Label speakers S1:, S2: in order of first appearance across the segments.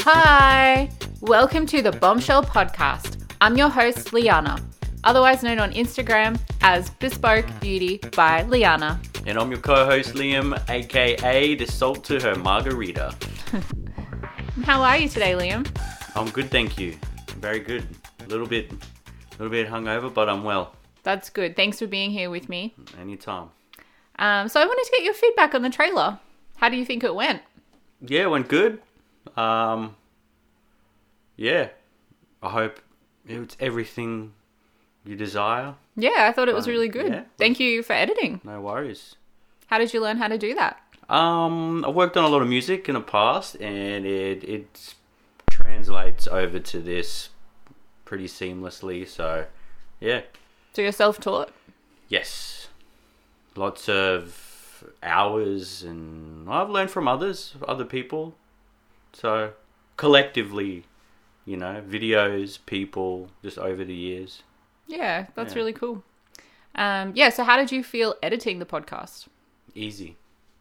S1: Hi, welcome to the Bombshell Podcast. I'm your host, Liana, otherwise known on Instagram as Bespoke Beauty by Liana.
S2: And I'm your co-host Liam, aka the salt to her margarita.
S1: How are you today, Liam?
S2: I'm good, thank you. Very good. A little bit, a little bit hungover, but I'm well.
S1: That's good. Thanks for being here with me.
S2: Anytime.
S1: Um, so I wanted to get your feedback on the trailer. How do you think it went?
S2: Yeah, it went good. Um, yeah, I hope it's everything you desire.
S1: Yeah, I thought it was
S2: Um,
S1: really good.
S2: yeah.
S1: Thank you for editing.
S2: No worries.
S1: How did you learn how to do that?
S2: Um, I worked on a lot of music in the past, and it it translates over to this pretty seamlessly. So, yeah,
S1: So you're self-taught?
S2: yes, lots of hours, and I've learned from others, other people. So, collectively, you know, videos, people, just over the years.
S1: Yeah, that's
S2: Yeah.
S1: really cool. Um, yeah, so how did you feel editing the podcast?
S2: Easy.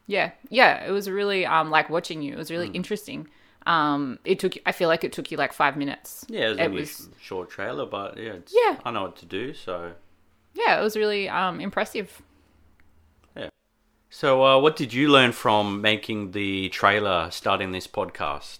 S1: Yeah, yeah, it was really um like watching you. It was really interesting. Um, it took. I feel like it took you like five minutes.
S2: Yeah, it was
S1: It
S2: only
S1: was-
S2: a short trailer, but yeah, it's,
S1: Yeah.
S2: I know what to do. So,
S1: Yeah, it was really um impressive. Yeah.
S2: So uh, what did you learn from making the trailer, starting this podcast?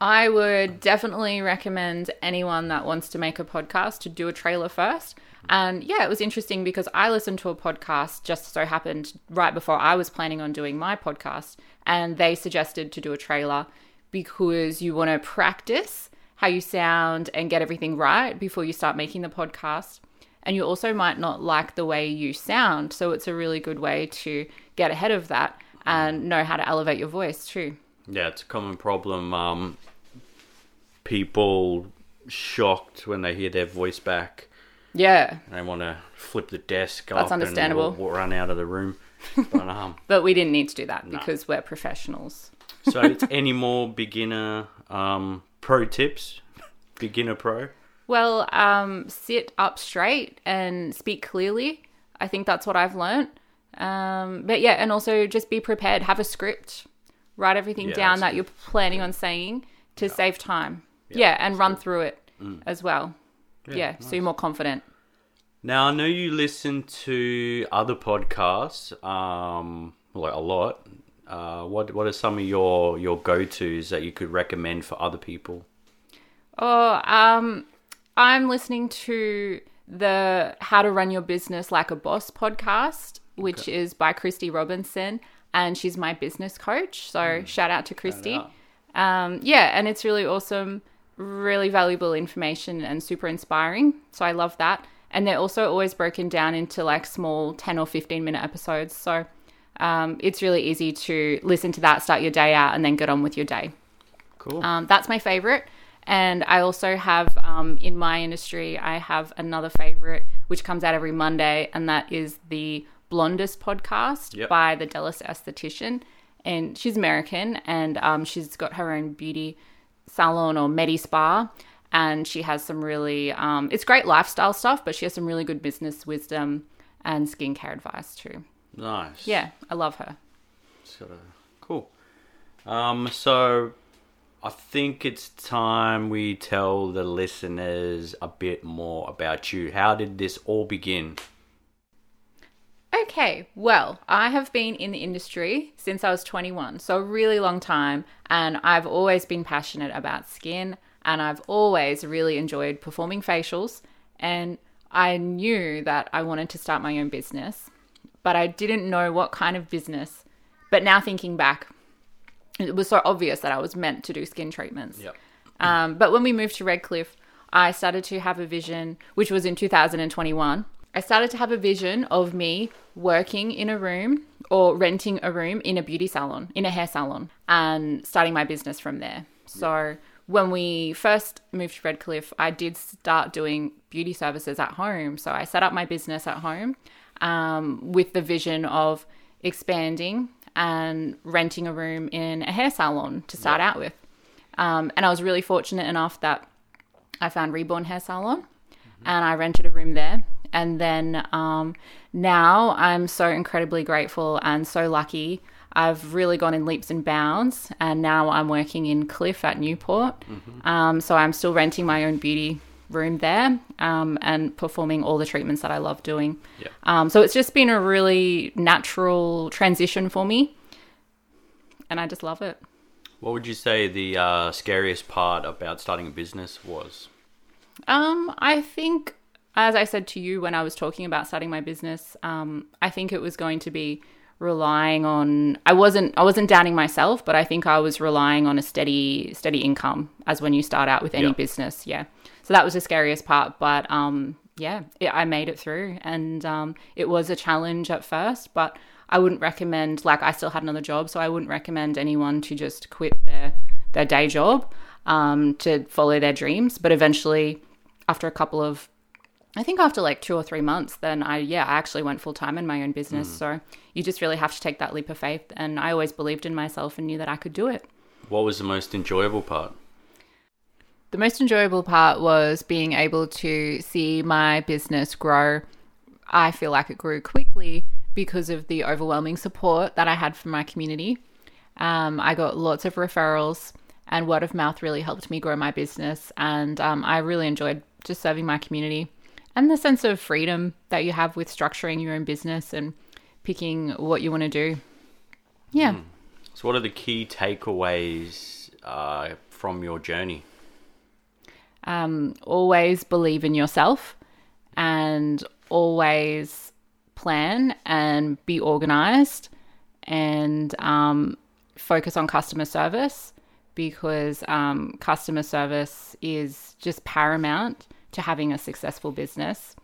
S1: I would definitely recommend anyone that wants to make a podcast to do a trailer first. And yeah, it was interesting because I listened to a podcast just so happened right before I was planning on doing my podcast, and they suggested to do a trailer because you want to practice how you sound and get everything right before you start making the podcast. And you also might not like the way you sound, so it's a really good way to get ahead of that and know how to elevate your voice too.
S2: Yeah, it's a common problem. Um, people shocked when they hear their voice back.
S1: Yeah,
S2: They want to flip the desk
S1: That's understandable.
S2: and run out of the room. But, um,
S1: But we didn't need to do that because we're professionals.
S2: So, it's any more beginner um, pro tips? Beginner pro?
S1: Well, um, sit up straight and speak clearly. I think that's what I've learnt. Um, but yeah, and also just be prepared. Have a script. Write everything
S2: Yeah,
S1: down that you're planning on saying to save time. Yeah, and run through it as well. Yeah, so you're more confident.
S2: Now, I know you listen to other podcasts, um, like a lot. Uh, what What are some of your, your go tos that you could recommend for other people?
S1: Oh, um, I'm listening to the How to Run Your Business Like a Boss podcast, which is by Kristy Robinson, and she's my business coach. So shout out to Kristy.
S2: out.
S1: Um, yeah, and it's really awesome, really valuable information and super inspiring. So I love that. And they're also always broken down into like small 10 or 15 minute episodes. So um, it's really easy to listen to that, start your day out, and then get on with your day.
S2: Cool.
S1: Um, that's my favorite. And I also have um, in my industry, I have another favorite which comes out every Monday, and that is the Blondest podcast
S2: Yep.
S1: by the Dallas esthetician. And she's American, and um, she's got her own beauty salon or Medi Spa. And she has some really, um, it's great lifestyle stuff, but she has some really good business wisdom and skincare advice too.
S2: Nice.
S1: Yeah, I love her.
S2: Sort of cool. Um, so I think it's time we tell the listeners a bit more about you. How did this all begin?
S1: Okay, well, I have been in the industry since I was 21, so a really long time, and I've always been passionate about skin, and I've always really enjoyed performing facials, and I knew that I wanted to start my own business, but I didn't know what kind of business. But now thinking back, it was so obvious that I was meant to do skin treatments.
S2: Yep.
S1: Um, but when we moved to Redcliffe, I started to have a vision, which was in 2021. I started to have a vision of me working in a room or renting a room in a beauty salon, in a hair salon, and starting my business from there. So when we first moved to Redcliffe, I did start doing beauty services at home. So I set up my business at home um, with the vision of expanding and renting a room in a hair salon to start out with. Um, and I was really fortunate enough that I found Reborn Hair Salon and I rented a room there. And then um, now I'm so incredibly grateful and so lucky. I've really gone in leaps and bounds, and now I'm working in Cliff at Newport. Um, so I'm still renting my own beauty room there um, and performing all the treatments that I love doing.
S2: Yeah.
S1: Um, so it's just been a really natural transition for me, and I just love it.
S2: What would you say the uh, scariest part about starting a business was?
S1: Um, I think, as I said to you when I was talking about starting my business, um, I think it was going to be relying on. I wasn't. I wasn't doubting myself, but I think I was relying on a steady, steady income as when you start out with any
S2: Yeah.
S1: business. Yeah. So that was the scariest part, but um, yeah, it, I made it through, and um, it was a challenge at first, but I wouldn't recommend. Like, I still had another job, so I wouldn't recommend anyone to just quit their their day job um, to follow their dreams. But eventually, after a couple of I think after like two or three months, then I, yeah, I actually went full time in my own business. So you just really have to take that leap of faith. And I always believed in myself and knew that I could do it.
S2: What was the most enjoyable part?
S1: The most enjoyable part was being able to see my business grow. I feel like it grew quickly because of the overwhelming support that I had from my community. Um, I got lots of referrals, and word of mouth really helped me grow my business. And um, I really enjoyed just serving my community and the sense of freedom that you have with structuring your own business and picking what you want to do. Yeah.
S2: So, what are the key takeaways uh, from your journey?
S1: um, always believe in yourself and always plan and be organized and um, focus on customer service because um, customer service is just paramount to having a successful business.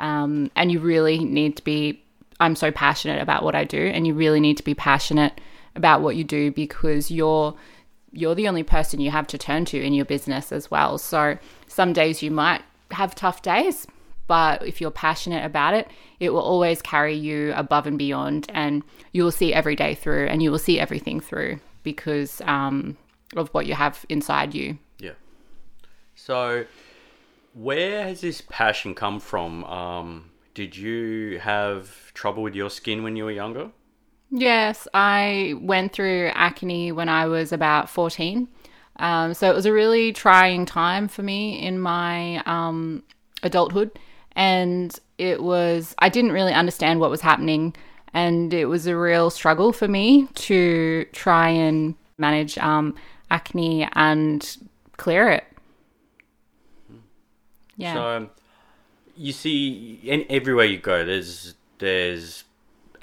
S1: Um, and you really need to be, I'm so passionate about what I do, and you really need to be passionate about what you do because you're you're the only person you have to turn to in your business as well. So some days you might have tough days, but if you're passionate about it, it will always carry you above and beyond, and you will see every day through, and you will see everything through because um, of what you have inside you.
S2: Yeah. So, where has this passion come from? Um, did you have trouble with your skin when you were younger?
S1: Yes, I went through acne when I was about 14. Um, so it was a really trying time for me in my um, adulthood. And it was, I didn't really understand what was happening. And it was a real struggle for me to try and manage um, acne and clear it. Yeah.
S2: So, um, you see, in, everywhere you go, there's there's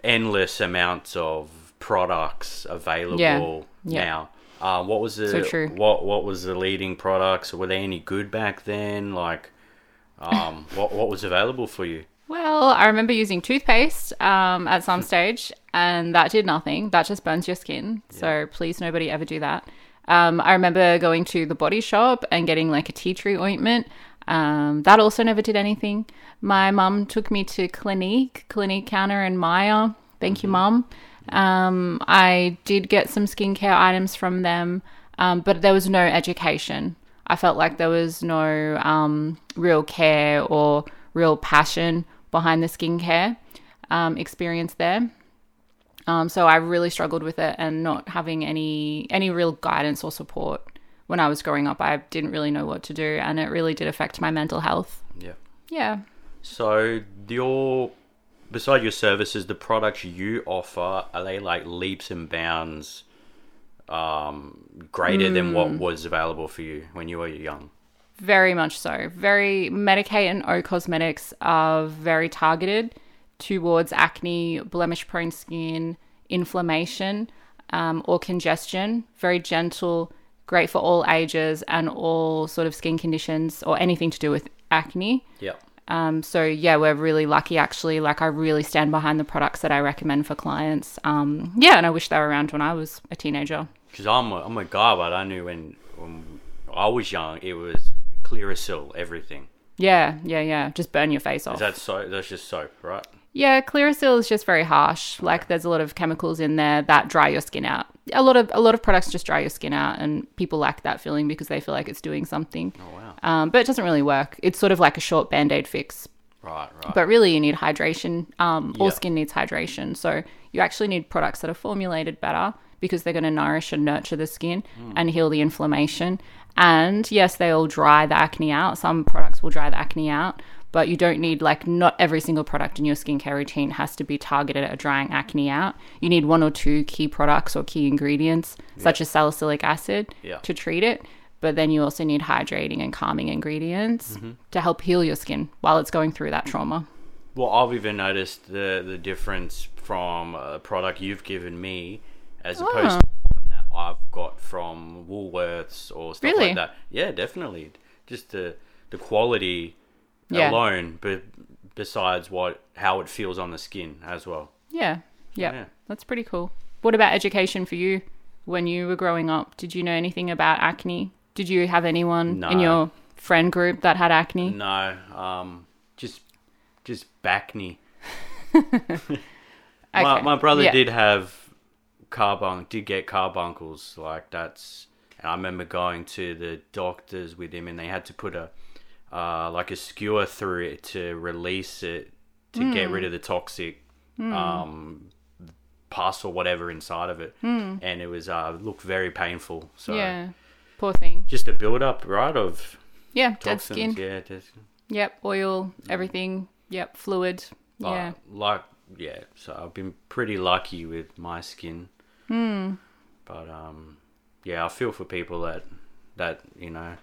S2: endless amounts of products available
S1: Yeah.
S2: now. Uh, what was the
S1: So true.
S2: what what was the leading products? Were they any good back then? Like, um, what what was available for you?
S1: Well, I remember using toothpaste um, at some stage, and that did nothing. That just burns your skin. So please, nobody ever do that. Um, I remember going to the body shop and getting like a tea tree ointment. Um, that also never did anything. My mum took me to Clinique, Clinique Counter and Myer. Thank you, mum. Um, I did get some skincare items from them, um, but there was no education. I felt like there was no um, real care or real passion behind the skincare um, experience there. Um, so I really struggled with it and not having any any real guidance or support when I was growing up. I didn't really know what to do, and it really did affect my mental health.
S2: Yeah.
S1: Yeah.
S2: So your beside your services, the products you offer are they like leaps and bounds um, greater than what was available for you when you were young?
S1: Very much so. Very Medik8 and O Cosmetics are very targeted towards acne, blemish prone skin, inflammation, um, or congestion. Very gentle, great for all ages and all sort of skin conditions or anything to do with acne.
S2: Yeah.
S1: Um, so yeah, we're really lucky actually. Like I really stand behind the products that I recommend for clients. Um, yeah, and I wish they were around when I was a teenager.
S2: Because I'm a, I'm a guy, but I knew when, when I was young, it was Clearasil, everything.
S1: Yeah, yeah, yeah. Just burn your face off.
S2: Is that? That's just soap, right?
S1: Yeah, Clearasil is just very harsh. Like there's a lot of chemicals in there that dry your skin out. A lot of a lot of products just dry your skin out, and people like that feeling because they feel like it's doing something.
S2: Oh wow.
S1: Um, but it doesn't really work. It's sort of like a short band aid fix.
S2: Right, right.
S1: But really, you need hydration. Um, all skin needs hydration. So you actually need products that are formulated better because they're going to nourish and nurture the skin
S2: Hmm.
S1: and heal the inflammation. And yes, they all dry the acne out. Some products will dry the acne out, but you don't need like not every single product in your skincare routine has to be targeted at drying acne out. You need one or two key products or key ingredients, such as salicylic acid,
S2: Yeah.
S1: to treat it. But then you also need hydrating and calming ingredients
S2: Mm-hmm.
S1: to help heal your skin while it's going through that trauma.
S2: Well, I've even noticed the the difference from a product you've given me as opposed
S1: Ah.
S2: to one that I've got from Woolworths or stuff
S1: Really?
S2: like that. Yeah, definitely. Just the the quality
S1: Yeah.
S2: alone, but besides what how it feels on the skin as well.
S1: Yeah. Yep.
S2: Yeah.
S1: That's pretty cool. What about education for you when you were growing up? Did you know anything about acne? Did you have anyone in your friend group that had acne?
S2: No, um, just just back.
S1: Okay.
S2: My, my brother
S1: Yeah.
S2: did have carbon did get carbuncles like that's and I remember going to the doctors with him and they had to put a uh, like a skewer through it to release it to
S1: Hmm.
S2: get rid of the toxic um, pus or whatever inside of it and it was uh, looked very painful so.
S1: Yeah. Poor thing.
S2: just a build up right of
S1: Yeah. Dead
S2: toxins
S1: skin.
S2: yeah dead skin.
S1: Yep. Oil. Everything. Yep. Fluid. Yeah.
S2: like yeah, so I've been pretty lucky with my skin.
S1: Hmm.
S2: But um, yeah, I feel for people that that you know,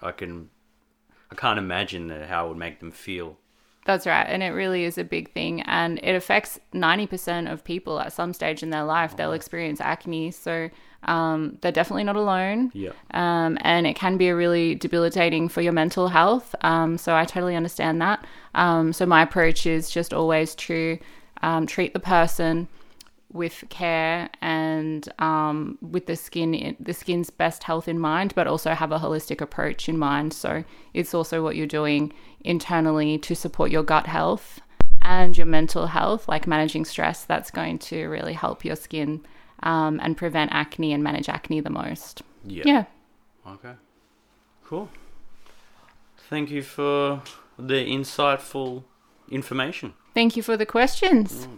S2: I can, I can't imagine how it would make them feel.
S1: That's right. And it really is a big thing. And it affects 90% of people at some stage in their life. They'll experience acne. So um, they're definitely not alone.
S2: Yeah.
S1: Um, and it can be a really debilitating for your mental health. Um, so I totally understand that. Um, so my approach is just always to um, treat the person with care and um, with the skin the skin's best health in mind but also have a holistic approach in mind so it's also what you're doing internally to support your gut health and your mental health like managing stress that's going to really help your skin um, and prevent acne and manage acne the most
S2: Yeah.
S1: yeah
S2: Okay. Cool. Thank you for the insightful information.
S1: Thank you for the questions.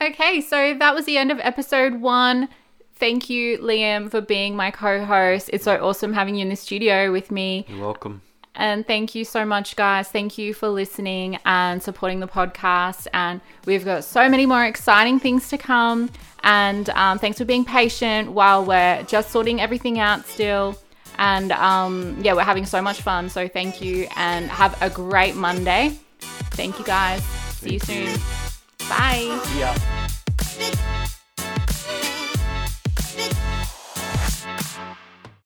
S1: Okay, so that was the end of episode one. Thank you, Liam, for being my co host. It's so awesome having you in the studio with me.
S2: You're welcome.
S1: And thank you so much, guys. Thank you for listening and supporting the podcast. And we've got so many more exciting things to come. And um, thanks for being patient while we're just sorting everything out still. And um, yeah, we're having so much fun. So thank you and have a great Monday. Thank you, guys. See you soon.
S2: you.
S1: Bye.